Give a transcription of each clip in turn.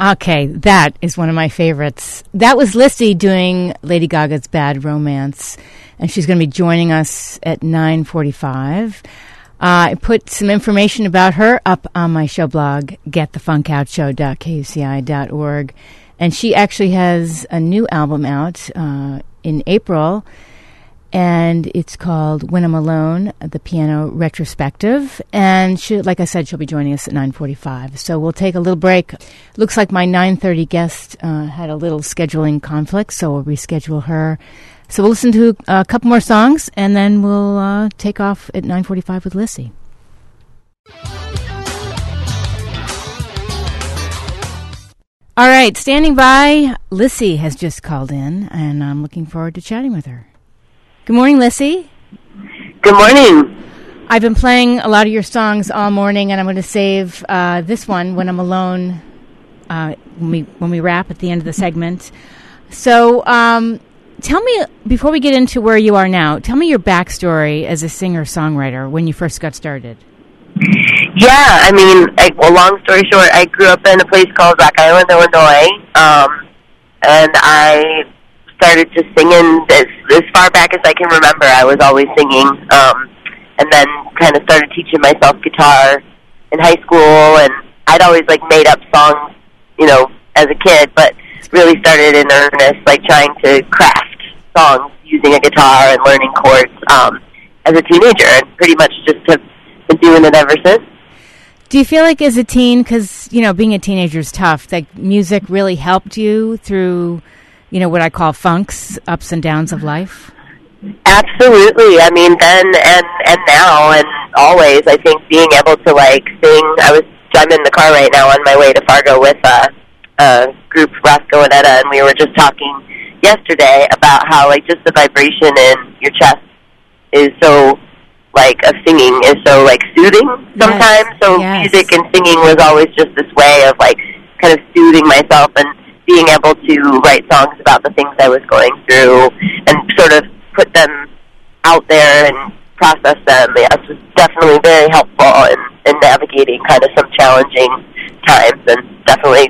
Okay, that is one of my favorites. That was Lissie doing Lady Gaga's Bad Romance, and she's going to be joining us at 9.45. Uh, I put some information about her up on my show blog, getthefunkoutshow.kuci.org. And she actually has a new album out uh, in April and it's called When I'm Alone, the piano retrospective. And she, like I said, she'll be joining us at 9:45. So we'll take a little break. Looks like my 9:30 guest uh, had a little scheduling conflict, so we'll reschedule her. So we'll listen to a couple more songs, and then we'll uh, take off at 9:45 with Lissie. All right, standing by, Lissie has just called in, and I'm looking forward to chatting with her. Good morning, Lissie. Good morning. I've been playing a lot of your songs all morning, and I'm going to save uh, this one when I'm alone uh, when we when we wrap at the end of the segment. So, um, tell me before we get into where you are now. Tell me your backstory as a singer songwriter when you first got started. Yeah, I mean, I, well, long story short, I grew up in a place called Rock Island, Illinois, um, and I started just singing as as far back as I can remember. I was always singing, um, and then kind of started teaching myself guitar in high school. And I'd always like made up songs, you know, as a kid, but really started in earnest, like trying to craft songs using a guitar and learning chords um, as a teenager, and pretty much just have been doing it ever since. Do you feel like as a teen, because you know being a teenager is tough, like music really helped you through you know, what I call funks, ups and downs of life? Absolutely. I mean, then and and now and always, I think being able to like sing. I was I'm in the car right now on my way to Fargo with a, a group, Roscoe and Etta, and we were just talking yesterday about how like just the vibration in your chest is so like of singing is so like soothing sometimes. Yes. So yes. music and singing was always just this way of like kind of soothing myself and being able to write songs about the things I was going through and sort of put them out there and process them. Yes, was definitely very helpful in, in navigating kind of some challenging times and definitely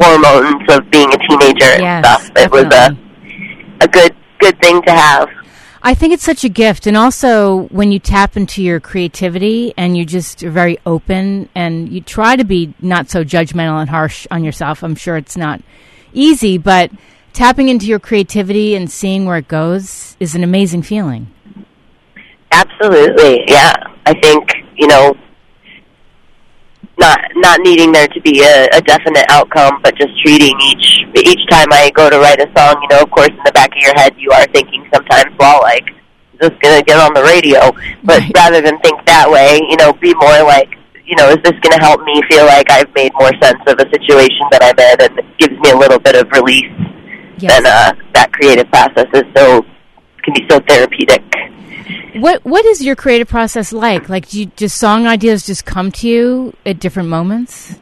hormones of being a teenager and Yes, stuff. It was a a good good thing to have. I think it's such a gift. And also, when you tap into your creativity and you just are very open and you try to be not so judgmental and harsh on yourself, I'm sure it's not easy, but tapping into your creativity and seeing where it goes is an amazing feeling. Absolutely, yeah. I think you know, not not needing there to be a, a definite outcome, but just treating each each time I go to write a song. You know, of course, in the back of your head, you are thinking sometimes, well, like, is this gonna get on the radio? But Right. rather than think that way, you know, be more like, you know, is this gonna help me feel like I've made more sense of a situation that I'm in, and it gives me a little bit of release. Yes. And uh, that creative process is so can be so therapeutic. What What is your creative process like? Like, do you, just song ideas just come to you at different moments?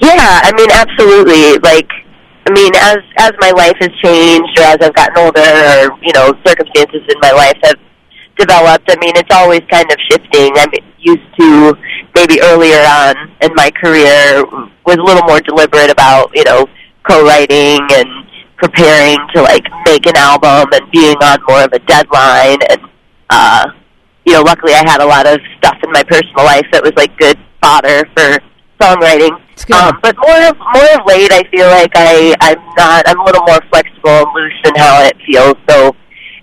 Yeah, I mean, absolutely. Like, I mean, as as my life has changed, or as I've gotten older, or you know, circumstances in my life have developed. I mean, it's always kind of shifting. I'm used to maybe earlier on in my career was a little more deliberate about you know co-writing and preparing to like make an album and being on more of a deadline and uh you know luckily I had a lot of stuff in my personal life that was like good fodder for songwriting um, but more of more of late, I feel like I I'm not I'm a little more flexible and loose in how it feels. So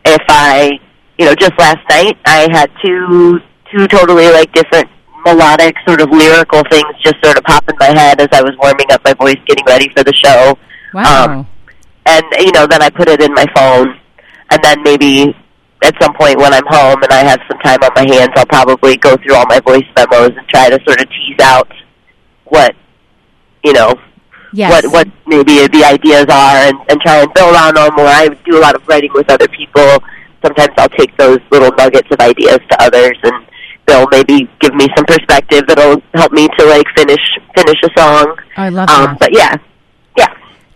if I you know just last night I had two two totally like different melodic sort of lyrical things just sort of pop in my head as I was warming up my voice, getting ready for the show. Wow. Um, and you know then I put it in my phone, and then maybe at some point when I'm home and I have some time on my hands, I'll probably go through all my voice memos and try to sort of tease out what you know yes. what what maybe the ideas are and, and try and build on them. Or I do a lot of writing with other people. Sometimes I'll take those little nuggets of ideas to others, and they'll maybe give me some perspective that'll help me to like finish finish a song. I love Um, that. but yeah, yeah.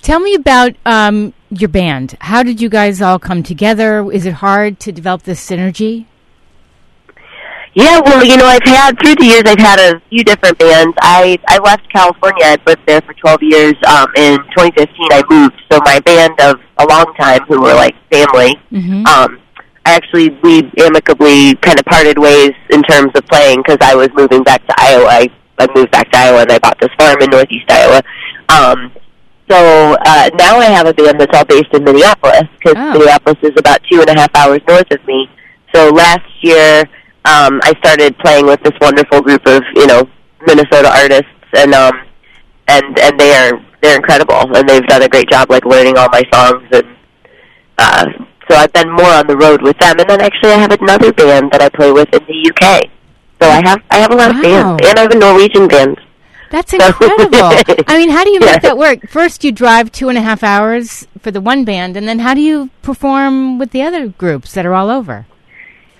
Tell me about um, your band. How did you guys all come together? Is it hard to develop this synergy? Yeah, well, you know, I've had through the years, I've had a few different bands. I I left California. I lived there for 12 years. Um, in 2015, I moved. So my band of a long time, who were like family, Mm-hmm. um, I actually we amicably kind of parted ways in terms of playing because I was moving back to Iowa. I, I moved back to Iowa and I bought this farm in Northeast Iowa. Um, so uh, now I have a band that's all based in Minneapolis because Oh. Minneapolis is about two and a half hours north of me. So last year um, I started playing with this wonderful group of you know Minnesota artists and um, and and they are they're incredible and they've done a great job like learning all my songs and uh, so I've been more on the road with them and then actually I have another band that I play with in the UK. So I have I have a lot Wow. of bands and I have a Norwegian band. That's incredible. I mean, how do you make Yeah. that work? First, you drive two and a half hours for the one band, and then how do you perform with the other groups that are all over?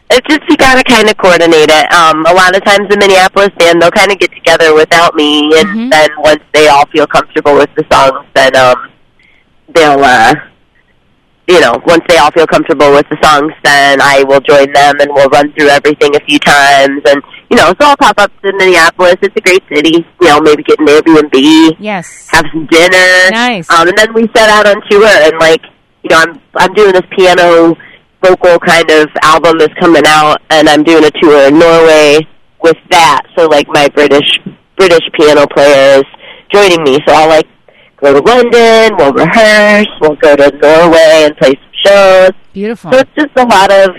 It's just you gotta kind of coordinate it. Um, a lot of times the Minneapolis band they'll kind of get together without me, and Mhm. then once they all feel comfortable with the songs, then um, they'll uh, you know once they all feel comfortable with the songs, then I will join them and we'll run through everything a few times, and you know so I'll pop up to Minneapolis. It's a great city. You know maybe get an Airbnb, Yes. have some dinner. Nice. Um, and then we set out on tour, and like you know, I'm I'm doing this piano vocal kind of album is coming out, and I'm doing a tour in Norway with that. So like my British British piano players joining me. So I'll like go to London, we'll rehearse, we'll go to Norway and play some shows. Beautiful. So it's just a lot of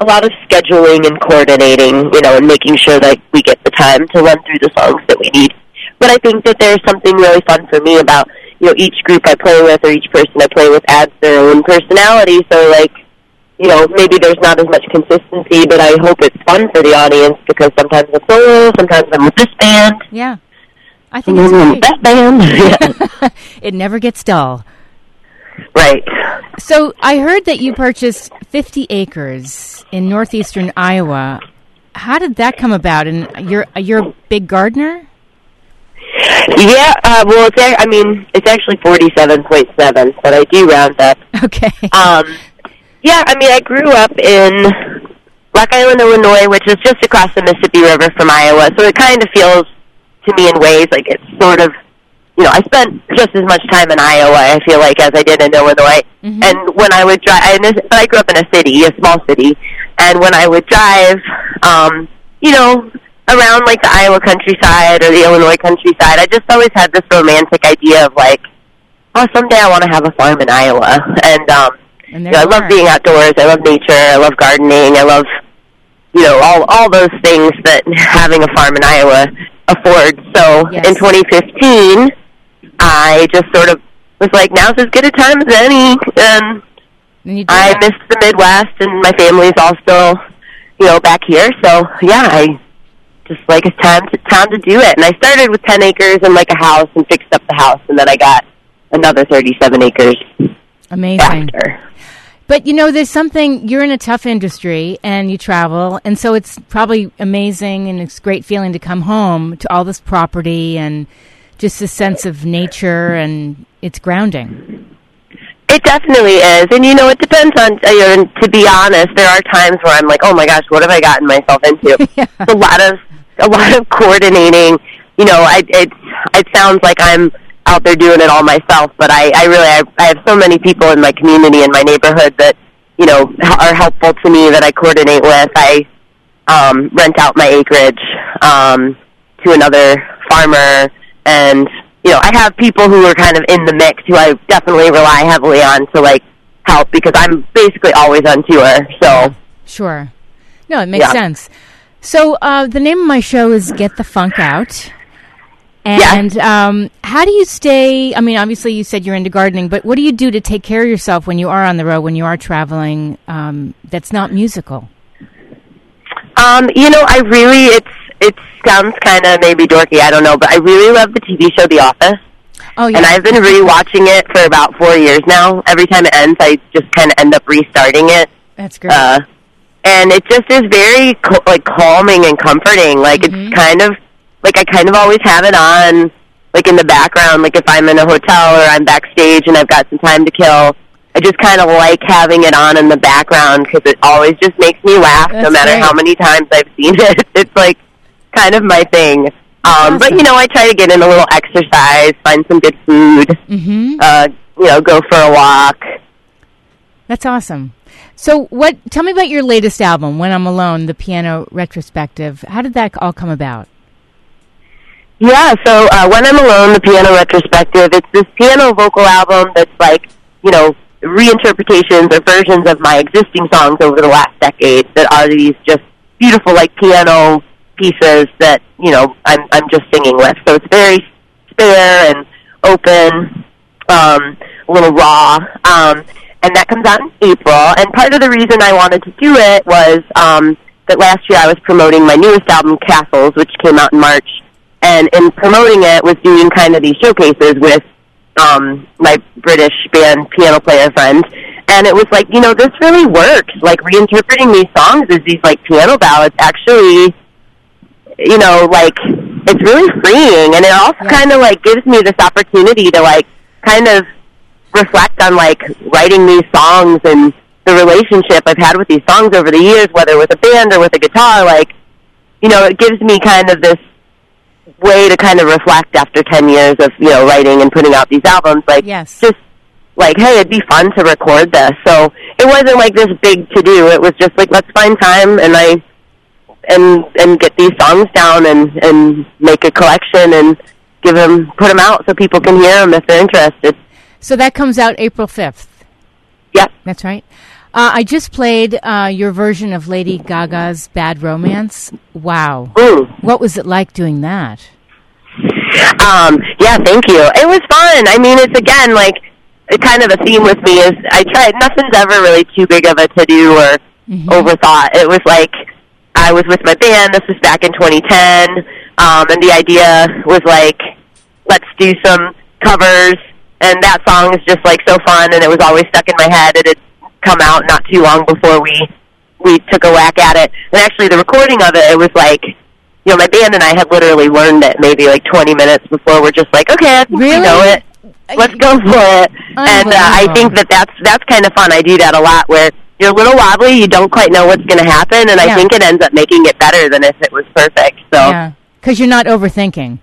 a lot of scheduling and coordinating, you know, and making sure that we get the time to run through the songs that we need. But I think that there's something really fun for me about, you know, each group I play with or each person I play with adds their own personality. So like, you know, maybe there's not as much consistency, but I hope it's fun for the audience because sometimes I'm solo, sometimes I'm with this band, yeah. I think sometimes I'm that band. yeah. it never gets dull. Right. So I heard that you purchased 50 acres in northeastern Iowa. How did that come about? And you're you're a big gardener? Yeah, uh, well, it's, I mean, it's actually 47.7, but I do round up. Okay. Um, yeah, I mean, I grew up in Rock Island, Illinois, which is just across the Mississippi River from Iowa. So it kind of feels to me in ways like it's sort of, you know, I spent just as much time in Iowa, I feel like, as I did in Illinois. Mhm. And when I would drive, I, but I grew up in a city, a small city, and when I would drive, um, you know, around like the Iowa countryside or the Illinois countryside, I just always had this romantic idea of like, oh, someday I want to have a farm in Iowa. And um, and you know, I love being outdoors. I love nature. I love gardening. I love, you know, all all those things that having a farm in Iowa affords. So Yes. in 2015, I just sort of was like, now's as good a time as any. And And you I that. miss the Midwest, and my family's all still, you know, back here. So yeah, I just like it's time to time to do it. And I started with 10 acres and like a house, and fixed up the house, and then I got another 37 acres Amazing. after. But you know, there's something, you're in a tough industry and you travel, and so it's probably amazing and it's a great feeling to come home to all this property and just a sense of nature and it's grounding. It definitely is, and you know, it depends on. Uh, you know, and to be honest, there are times where I'm like, "Oh my gosh, what have I gotten myself into?" Yeah. It's a lot of a lot of coordinating. You know, I it it sounds like I'm out there doing it all myself, but I I really I, I have so many people in my community in my neighborhood that you know are helpful to me that I coordinate with. I um, rent out my acreage um, to another farmer, and you know I have people who are kind of in the mix who I definitely rely heavily on to like help because I'm basically always on tour. So Sure. No, it makes Yeah. sense. So uh, the name of my show is Get the Funk Out. Yeah. And um, how do you stay? I mean, obviously, you said you're into gardening, but what do you do to take care of yourself when you are on the road, when you are traveling? Um, that's not musical. Um, you know, I really it's it sounds kind of maybe dorky, I don't know, but I really love the TV show The Office, Oh yeah, and I've been rewatching it for about four years now. Every time it ends, I just kind of end up restarting it, that's great. uh, and it just is very co- like calming and comforting. Like Mhm. it's kind of like I kind of always have it on, like in the background. Like if I'm in a hotel or I'm backstage and I've got some time to kill, I just kind of like having it on in the background because it always just makes me laugh, no matter great. how many times I've seen it. It's like kind of my thing. Um, But you know, I try to get in a little exercise, find some good food, Mm-hmm. uh, you know, go for a walk. That's awesome. So, what? Tell me about your latest album, "When I'm Alone," the piano retrospective. How did that all come about? Yeah, so uh, when I'm alone, the piano retrospective, it's this piano vocal album that's like, you know, reinterpretations or versions of my existing songs over the last decade that are these just beautiful like piano pieces that, you know, I'm I'm just singing with. So it's very spare and open, um, a little raw. Um, and that comes out in April. And part of the reason I wanted to do it was um, that last year I was promoting my newest album, Castles, which came out in March. And in promoting it, was doing kind of these showcases with um, my British band piano player friend. And it was like, you know, this really works. Like reinterpreting these songs as these like piano ballads actually, you know, like it's really freeing. And it also Yeah. kind of like gives me this opportunity to like kind of reflect on like writing these songs and the relationship I've had with these songs over the years, whether with a band or with a guitar. Like, you know, it gives me kind of this way to kind of reflect after 10 years of, you know, writing and putting out these albums. Like, Yes. just like, hey, it'd be fun to record this. So it wasn't like this big to do. It was just like, let's find time and I, and, and get these songs down and, and make a collection and give them, put them out so people can hear them if they're interested. So that comes out April fifth. Yep. That's right. Uh, I just played uh, your version of Lady Gaga's "Bad Romance." Wow, Mm. what was it like doing that? Um, yeah, thank you. It was fun. I mean, it's again like it kind of a theme with me is I try. Nothing's ever really too big of a to do or overthought. It was like I was with my band. This was back in 2010, um, and the idea was like, let's do some covers. And that song is just like so fun, and it was always stuck in my head. It had come out not too long before we we took a whack at it. And actually, the recording of it, it was like you know, my band and I had literally learned it maybe like 20 minutes before. We're just like, okay, I think we Really? know it. Let's go for it. And uh, I think that that's that's kind of fun. I do that a lot where you're a little wobbly, you don't quite know what's going to happen, and Yeah. I think it ends up making it better than if it was perfect. So, Yeah, because you're not overthinking.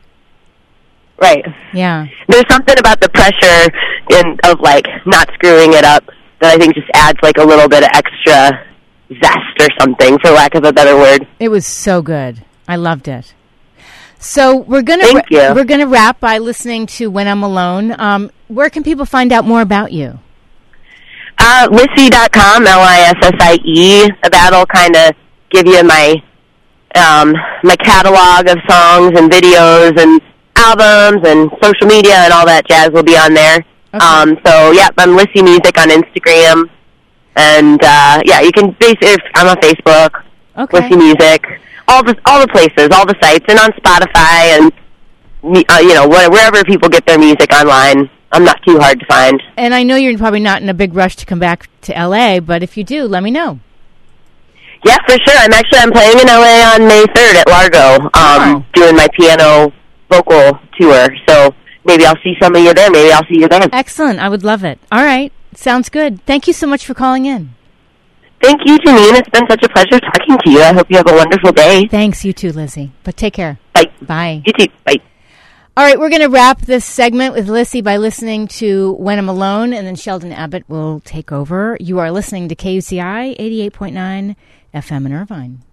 right. Yeah, There's something about the pressure in of like not screwing it up that I think just adds like a little bit of extra zest or something, for lack of a better word. it was so good. I loved it. So we're gonna we're gonna wrap by listening to "When I'm Alone." Um, where can people find out more about you? Uh, Lissie.com, L-I-S-S-I-E. That'll kind of give you my um, my catalog of songs and videos and albums and social media and all that jazz will be on there. Okay. Um, so yeah, I'm Lissie Music on Instagram, and uh, yeah, you can basically I'm on Facebook, Okay. Lissie Music, all the all the places, all the sites, and on Spotify and uh, you know wherever people get their music online. I'm not too hard to find. And I know you're probably not in a big rush to come back to LA, but if you do, let me know. Yeah, for sure. I'm actually I'm playing in LA on May 3rd at Largo, um, Oh. doing my piano vocal tour. So maybe I'll see some of you there. Maybe I'll see you there. Excellent. I would love it. All right. Sounds good. Thank you so much for calling in. Thank you, Janine. It's been such a pleasure talking to you. I hope you have a wonderful day. Thanks, you too, Lizzie. But take care. Bye. Bye. You too. Bye. All right, we're going to wrap this segment with Lissie by listening to When I'm Alone, and then Sheldon Abbott will take over. You are listening to KUCI 88.9 FM in Irvine.